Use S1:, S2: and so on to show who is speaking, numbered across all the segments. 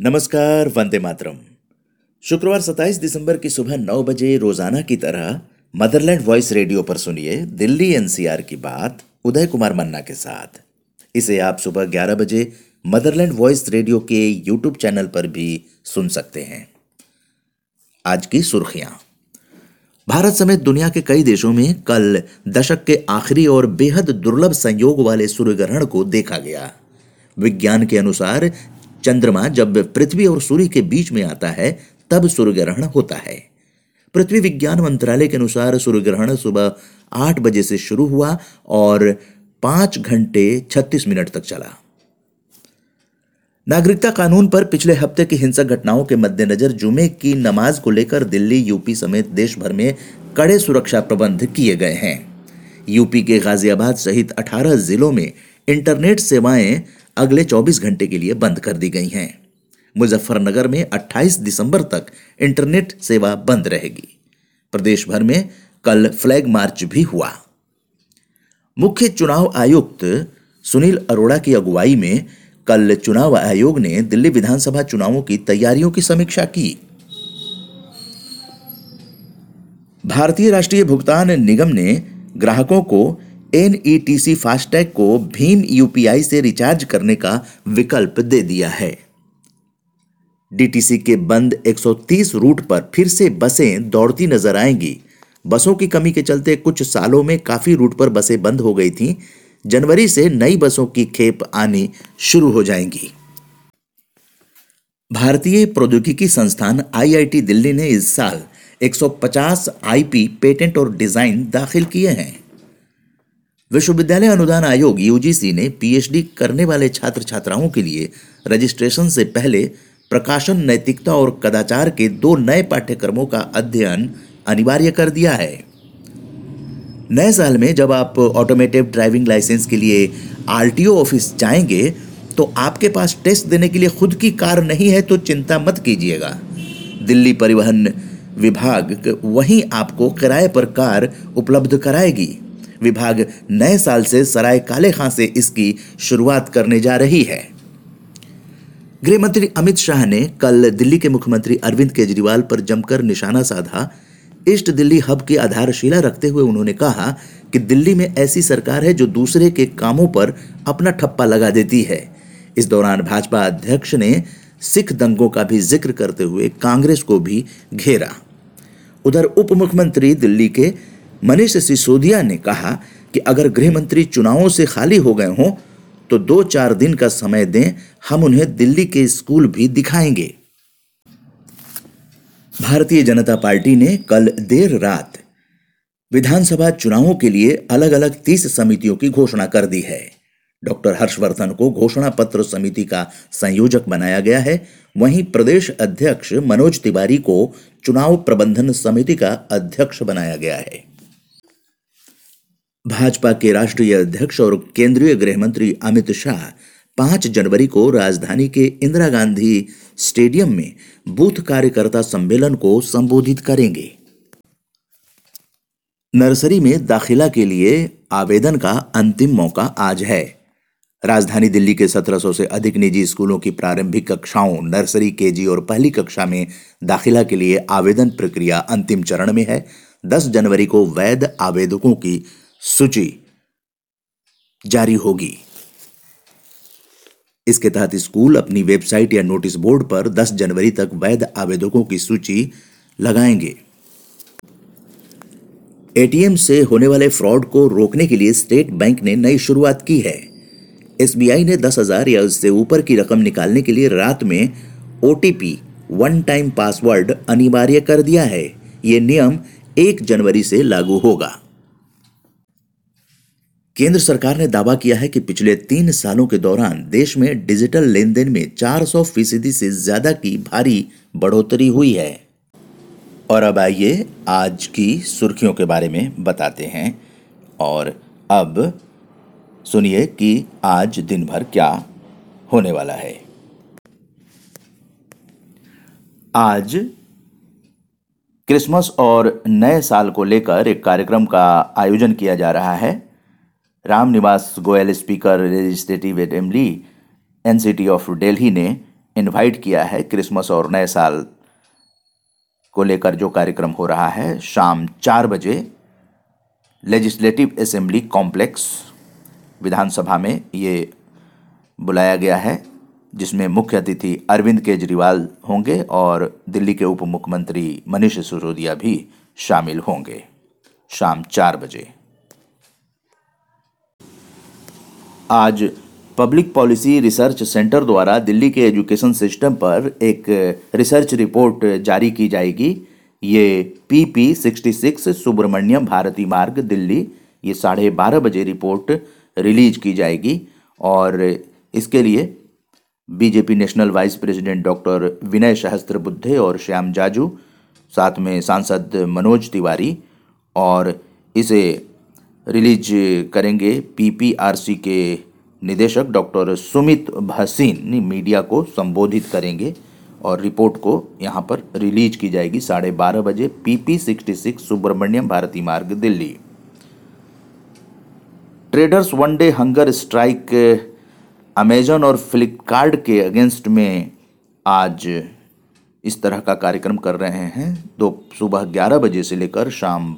S1: नमस्कार, वंदे मातरम। शुक्रवार 27 दिसंबर की सुबह 9 बजे रोज़ाना की तरह मदरलैंड वॉइस रेडियो पर सुनिए दिल्ली एनसीआर की बात उदय कुमार मन्ना के साथ। इसे आप सुबह 11 बजे मदरलैंड वॉइस रेडियो के यूट्यूब चैनल पर भी सुन सकते हैं। आज की सुर्खियाँ। भारत समेत दुनिया के कई देशों में कल दशक के आखिरी और बेहद दुर्लभ संयोग वाले सूर्य ग्रहण को देखा गया। विज्ञान के अनुसार चंद्रमा जब पृथ्वी और सूर्य के बीच में आता है, तब सूर्य ग्रहण होता है। पृथ्वी विज्ञान मंत्रालय के अनुसार सूर्य ग्रहण सुबह आठ बजे से शुरू हुआ और पाँच घंटे छत्तीस मिनट तक चला। नागरिकता कानून पर पिछले हफ़्ते की हिंसक घटनाओं के मद्देनजर जुमे की नमाज़ को लेकर दिल्ली, यूपी समेत देश भर में कड़े सुरक्षा प्रबंध किए गए हैं। यूपी के गाजियाबाद सहित 18 जिलों में इंटरनेट सेवाएँ अगले 24 घंटे के लिए बंद कर दी गई हैं। मुजफ्फरनगर में 28 दिसंबर तक इंटरनेट सेवा बंद रहेगी। प्रदेश भर में कल फ्लैग मार्च भी हुआ। मुख्य चुनाव आयुक्त सुनील अरोड़ा की अगुवाई में कल चुनाव आयोग ने दिल्ली विधानसभा चुनावों की तैयारियों की समीक्षा की। भारतीय राष्ट्रीय भुगतान निगम ने ग्राहकों को एनईटीसी फास्टैग को भीम यूपीआई से रिचार्ज करने का विकल्प दे दिया है। डीटीसी के बंद 130 रूट पर फिर से बसें दौड़ती नज़र आएँगी। बसों की कमी के चलते कुछ सालों में काफ़ी रूट पर बसें बंद हो गई थीं। जनवरी से नई बसों की खेप आनी शुरू हो जाएँगी। भारतीय प्रौद्योगिकी संस्थान आईआईटी दिल्ली ने इस साल 150 आईपी पेटेंट और डिज़ाइन दाखिल किए हैं। विश्वविद्यालय अनुदान आयोग यूजीसी ने पीएचडी करने वाले छात्र छात्राओं के लिए रजिस्ट्रेशन से पहले प्रकाशन, नैतिकता और कदाचार के दो नए पाठ्यक्रमों का अध्ययन अनिवार्य कर दिया है। नए साल में जब आप ऑटोमेटिव ड्राइविंग लाइसेंस के लिए आरटीओ ऑफ़िस जाएँगे तो आपके पास टेस्ट देने के लिए खुद की कार नहीं है तो चिंता मत कीजिएगा। दिल्ली परिवहन विभाग वहीं आपको किराए पर कार उपलब्ध कराएगी। विभाग नए साल से सराय काले खां से इसकी शुरुआत करने जा रही है। गृह मंत्री अमित शाह ने कल दिल्ली के मुख्यमंत्री अरविंद केजरीवाल पर जमकर निशाना साधा। ईस्ट दिल्ली हब की आधारशिला रखते हुए उन्होंने कहा कि दिल्ली में ऐसी सरकार है जो दूसरे के कामों पर अपना ठप्पा लगा देती है। इस दौरान भाजपा अध्यक्ष ने सिख दंगों का भी ज़िक्र करते हुए कांग्रेस को भी घेरा। उधर उप मुख्यमंत्री दिल्ली के मनीष सिसोदिया ने कहा कि अगर गृह मंत्री चुनावों से खाली हो गए हों तो दो चार दिन का समय दें, हम उन्हें दिल्ली के स्कूल भी दिखाएँगे। भारतीय जनता पार्टी ने कल देर रात विधानसभा चुनावों के लिए अलग अलग तीस समितियों की घोषणा कर दी है। डॉक्टर हर्षवर्धन को घोषणा पत्र समिति का संयोजक बनाया गया है। वहीं प्रदेश अध्यक्ष मनोज तिवारी को चुनाव प्रबंधन समिति का अध्यक्ष बनाया गया है। भाजपा के राष्ट्रीय अध्यक्ष और केंद्रीय गृह मंत्री अमित शाह पाँच जनवरी को राजधानी के इंदिरा गांधी स्टेडियम में बूथ कार्यकर्ता सम्मेलन को संबोधित करेंगे। नर्सरी में दाखिला के लिए आवेदन का अंतिम मौका आज है। राजधानी दिल्ली के 1700 से अधिक निजी स्कूलों की प्रारंभिक कक्षाओं, नर्सरी, केजी और पहली कक्षा में दाखिला के लिए आवेदन प्रक्रिया अंतिम चरण में है। 10 जनवरी को वैध आवेदकों की सूची जारी होगी। इसके तहत स्कूल अपनी वेबसाइट या नोटिस बोर्ड पर 10 जनवरी तक वैध आवेदकों की सूची लगाएँगे। एटीएम से होने वाले फ्रॉड को रोकने के लिए स्टेट बैंक ने नई शुरुआत की है। एसबीआई ने दस हज़ार या उससे ऊपर की रकम निकालने के लिए रात में ओटीपी वन टाइम पासवर्ड अनिवार्य कर दिया है। यह नियम एक जनवरी से लागू होगा। केंद्र सरकार ने दावा किया है कि पिछले तीन सालों के दौरान देश में डिजिटल लेन देन में 400 फ़ीसदी से ज़्यादा की भारी बढ़ोतरी हुई है। और अब आइए आज की सुर्खियों के बारे में बताते हैं। और अब सुनिए कि आज दिन भर क्या होने वाला है। आज क्रिसमस और नए साल को लेकर एक कार्यक्रम का आयोजन किया जा रहा है। Ram Niwas Goyal, speaker legislative assembly NCT of Delhi ने इनवाइट किया है क्रिसमस और नए साल को लेकर जो कार्यक्रम हो रहा है। शाम चार बजे लेजिस्लेटिव असेंबली कॉम्प्लेक्स विधानसभा में ये बुलाया गया है, जिसमें मुख्य अतिथि अरविंद केजरीवाल होंगे और दिल्ली के उप मुख्यमंत्री मनीष सिसोदिया भी शामिल होंगे। शाम चार बजे। आज पब्लिक पॉलिसी रिसर्च सेंटर द्वारा दिल्ली के एजुकेशन सिस्टम पर एक रिसर्च रिपोर्ट जारी की जाएगी। ये P P sixty six Subramaniam Bharti Marg, Delhi. ये साढ़े बारह बजे रिपोर्ट रिलीज़ की जाएगी। और इसके लिए BJP national vice president doctor Vinay Sahasrabuddhe और श्याम जाजू साथ में सांसद मनोज तिवारी और इसे रिलीज़ करेंगे पीपीआरसी के निदेशक डॉक्टर सुमित भसीन। मीडिया को संबोधित करेंगे और रिपोर्ट को यहाँ पर रिलीज़ की जाएगी साढ़े बारह बजे PP sixty six Subramaniam Bharti Marg, Delhi. Traders one day hunger strike, Amazon और फ्लिपकार्ट के अगेंस्ट में आज इस तरह का कार्यक्रम कर रहे हैं। दो, सुबह ग्यारह बजे से लेकर शाम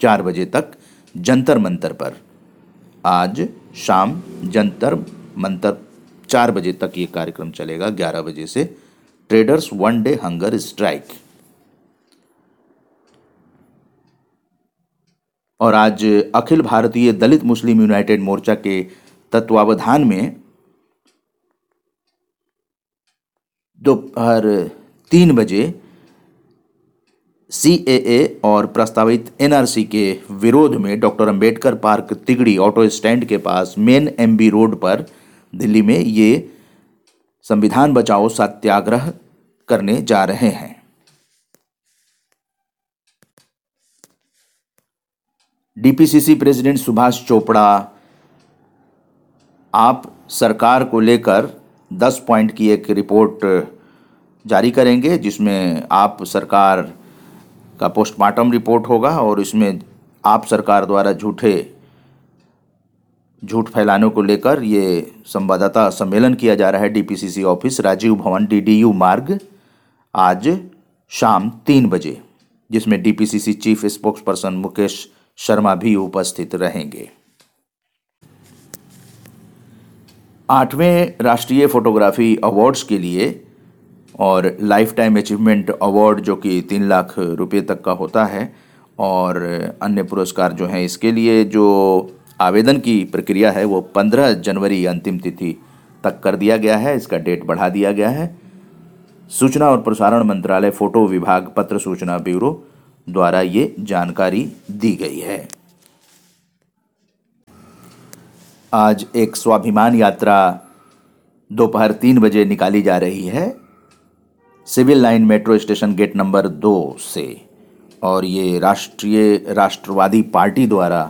S1: चार बजे तक जंतर मंतर पर। आज शाम जंतर मंतर चार बजे तक ये कार्यक्रम चलेगा, ग्यारह बजे से। Traders one day hunger strike और आज अखिल भारतीय दलित मुस्लिम यूनाइटेड मोर्चा के तत्वावधान में दोपहर तीन बजे सीएए और प्रस्तावित एनआरसी के विरोध में doctor Ambedkar park Tigri auto stand के पास मेन एमबी रोड पर दिल्ली में ये संविधान बचाओ सत्याग्रह करने जा रहे हैं। डीपीसीसी प्रेसिडेंट सुभाष चोपड़ा, आप सरकार को लेकर 10 पॉइंट की एक रिपोर्ट जारी करेंगे, जिसमें आप सरकार का पोस्टमार्टम रिपोर्ट होगा और इसमें आप सरकार द्वारा झूठे, झूठ फैलाने को लेकर ये संवाददाता सम्मेलन किया जा रहा है डीपीसीसी ऑफ़िस राजीव भवन डीडीयू मार्ग, आज शाम तीन बजे, जिसमें DPCC chief spokesperson Mukesh Sharma भी उपस्थित रहेंगे। आठवें राष्ट्रीय फोटोग्राफी अवार्ड्स के लिए और लाइफ टाइम अचीवमेंट अवार्ड जो कि तीन लाख रुपए तक का होता है और अन्य पुरस्कार जो हैं, इसके लिए जो आवेदन की प्रक्रिया है, वो पंद्रह जनवरी अंतिम तिथि तक कर दिया गया है। इसका डेट बढ़ा दिया गया है। सूचना और प्रसारण मंत्रालय, फ़ोटो विभाग, पत्र सूचना ब्यूरो द्वारा ये जानकारी दी गई है। आज एक स्वाभिमान यात्रा दोपहर तीन बजे निकाली जा रही है। Civil line metro station gate number दो से और ये राष्ट्रीय राष्ट्रवादी पार्टी द्वारा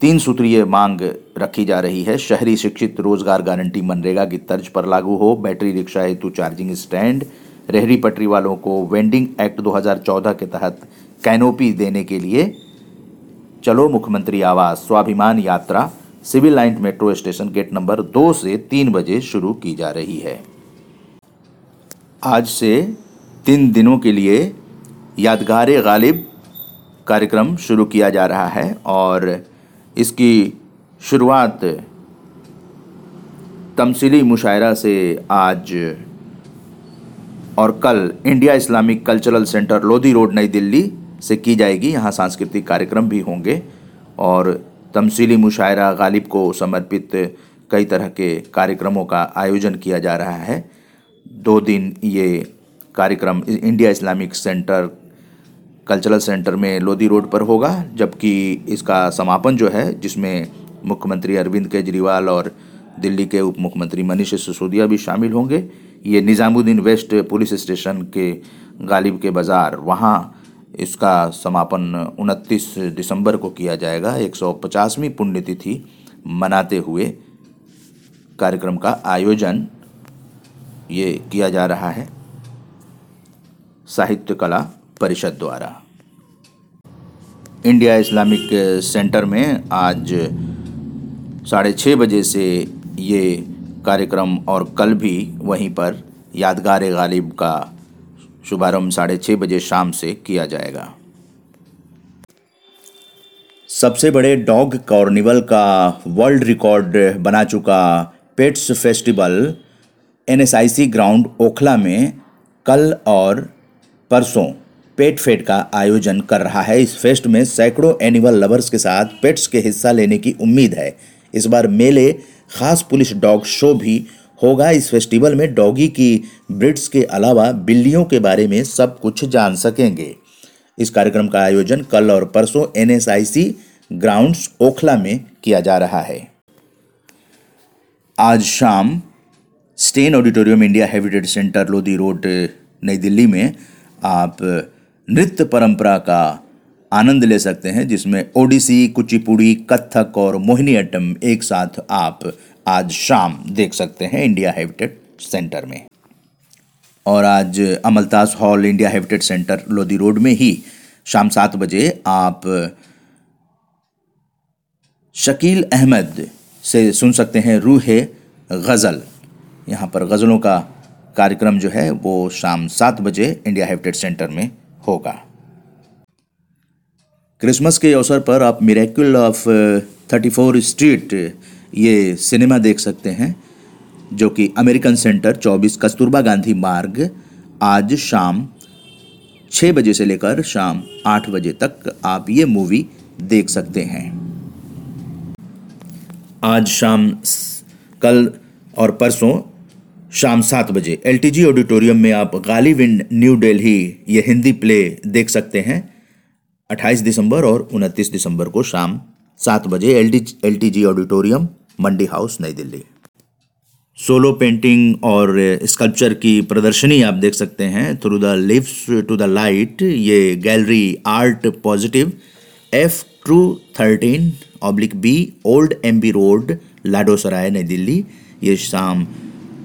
S1: तीन सूत्रीय मांग रखी जा रही है। शहरी शिक्षित रोज़गार गारंटी मनरेगा की तर्ज पर लागू हो। बैटरी रिक्शा हेतु चार्जिंग स्टैंड। रेहड़ी पटरी वालों को वेंडिंग एक्ट 2014 के तहत कैनोपी देने के लिए चलो मुख्यमंत्री आवास स्वाभिमान यात्रा। Civil line metro station gate number दो से तीन बजे शुरू की जा रही है। आज से तीन दिनों के लिए यादगार गालिब कार्यक्रम शुरू किया जा रहा है और इसकी शुरुआत तमसीली मुशायरा से आज और कल India Islamic cultural centre Lodhi road, नई दिल्ली से की जाएगी। यहाँ सांस्कृतिक कार्यक्रम भी होंगे और तमसीली मुशायरा गालिब को समर्पित कई तरह के कार्यक्रमों का आयोजन किया जा रहा है। दो दिन ये कार्यक्रम India Islamic centre cultural centre में लोधी रोड पर होगा, जबकि इसका समापन जो है, जिसमें मुख्यमंत्री अरविंद केजरीवाल और दिल्ली के उप मुख्यमंत्री मनीष सिसोदिया भी शामिल होंगे। ये निज़ामुद्दीन वेस्ट पुलिस स्टेशन के गालिब के बाज़ार, वहाँ इसका समापन 29 दिसंबर को किया जाएगा। 150वीं पुण्यतिथि मनाते हुए कार्यक्रम का आयोजन ये किया जा रहा है साहित्य कला परिषद द्वारा। इंडिया इस्लामिक सेंटर में आज साढ़े छः बजे से ये कार्यक्रम और कल भी वहीं पर यादगार गालिब का शुभारंभ साढ़े छः बजे शाम से किया जाएगा। सबसे बड़े डॉग कॉर्निवल का वर्ल्ड रिकॉर्ड बना चुका pets festival NSIC ground Okhla में कल और परसों पेट फेट का आयोजन कर रहा है। इस फेस्ट में सैकड़ों एनिमल लवर्स के साथ पेट्स के हिस्सा लेने की उम्मीद है। इस बार मेले, खास पुलिस डॉग शो भी होगा। इस फेस्टिवल में डॉगी की ब्रिड्स के अलावा बिल्लियों के बारे में सब कुछ जान सकेंगे। इस कार्यक्रम का आयोजन कल और परसों एनएसआईसी ग्राउंड्स ओखला में किया जा रहा है। आज शाम Stein auditorium India heritage centre Lodhi road नई दिल्ली में आप, नृत्य परंपरा का आनंद ले सकते हैं, जिसमें ओडिसी, कुचिपुड़ी, कथक और मोहिनी अट्टम एक साथ आप आज शाम देख सकते हैं इंडिया हेरिटेज सेंटर में। और आज Amaltas hall India heritage centre Lodhi road में ही शाम सात बजे आप शकील अहमद से सुन सकते हैं रूहे गज़ल। यहाँ पर गज़लों का कार्यक्रम जो है वो शाम सात बजे इंडिया हेरिटेज सेंटर में होगा। क्रिसमस के अवसर पर आप miracle of thirty four street, ये सिनेमा देख सकते हैं, जो कि अमेरिकन सेंटर 24 कस्तूरबा गांधी मार्ग, आज शाम छः बजे से लेकर शाम आठ बजे तक आप ये मूवी देख सकते हैं। आज शाम कल और परसों शाम सात बजे। एलटीजी ऑडिटोरियम में आप गाली विंड न्यू दिल्ली ये हिंदी प्ले देख सकते हैं। 28 दिसंबर और 29 दिसंबर को शाम सात बजे L T auditorium Mandi house, नई दिल्ली। सोलो पेंटिंग और स्कल्पचर की प्रदर्शनी आप देख सकते हैं। Through the leaves to the light ये gallery art positive F true thirteen oblique B old M B road Ladosarai, नई दिल्ली, ये शाम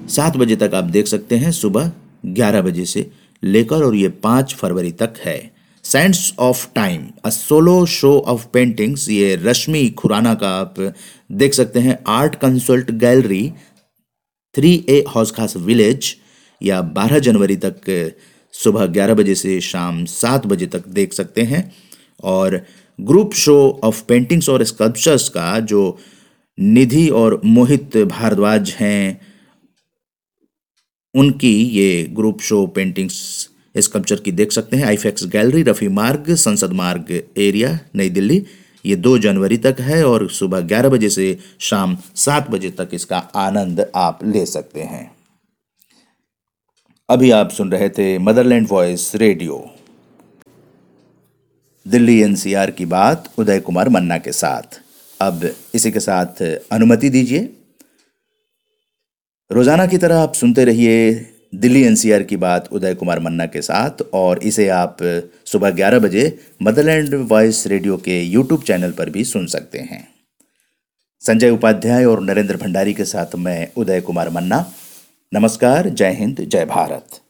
S1: सात बजे तक आप देख सकते हैं, सुबह ग्यारह बजे से लेकर और ये पाँच फरवरी तक है। Sense of time a solo show of paintings ये रश्मि खुराना का आप देख सकते हैं। Art consult gallery three A Hauz Khas village या बारह जनवरी तक सुबह ग्यारह बजे से शाम सात बजे तक देख सकते हैं। और ग्रुप शो ऑफ़ पेंटिंग्स और स्कल्पचर्स का जो निधि और मोहित भारद्वाज हैं उनकी ये ग्रुप शो पेंटिंग्स स्कल्पचर की देख सकते हैं। आईफेक्स गैलरी रफ़ी मार्ग संसद मार्ग एरिया नई दिल्ली। ये दो जनवरी तक है और सुबह ग्यारह बजे से शाम सात बजे तक इसका आनंद आप ले सकते हैं। अभी आप सुन रहे थे Motherland Voice radio Delhi NCR की बात, उदय कुमार मन्ना के साथ। अब इसी के साथ अनुमति दीजिए। रोज़ाना की तरह आप सुनते रहिए दिल्ली एनसीआर की बात उदय कुमार मन्ना के साथ, और इसे आप सुबह ग्यारह बजे मदरलैंड वॉइस रेडियो के यूट्यूब चैनल पर भी सुन सकते हैं। संजय उपाध्याय और नरेंद्र भंडारी के साथ मैं उदय कुमार मन्ना। नमस्कार, जय हिंद, जय भारत।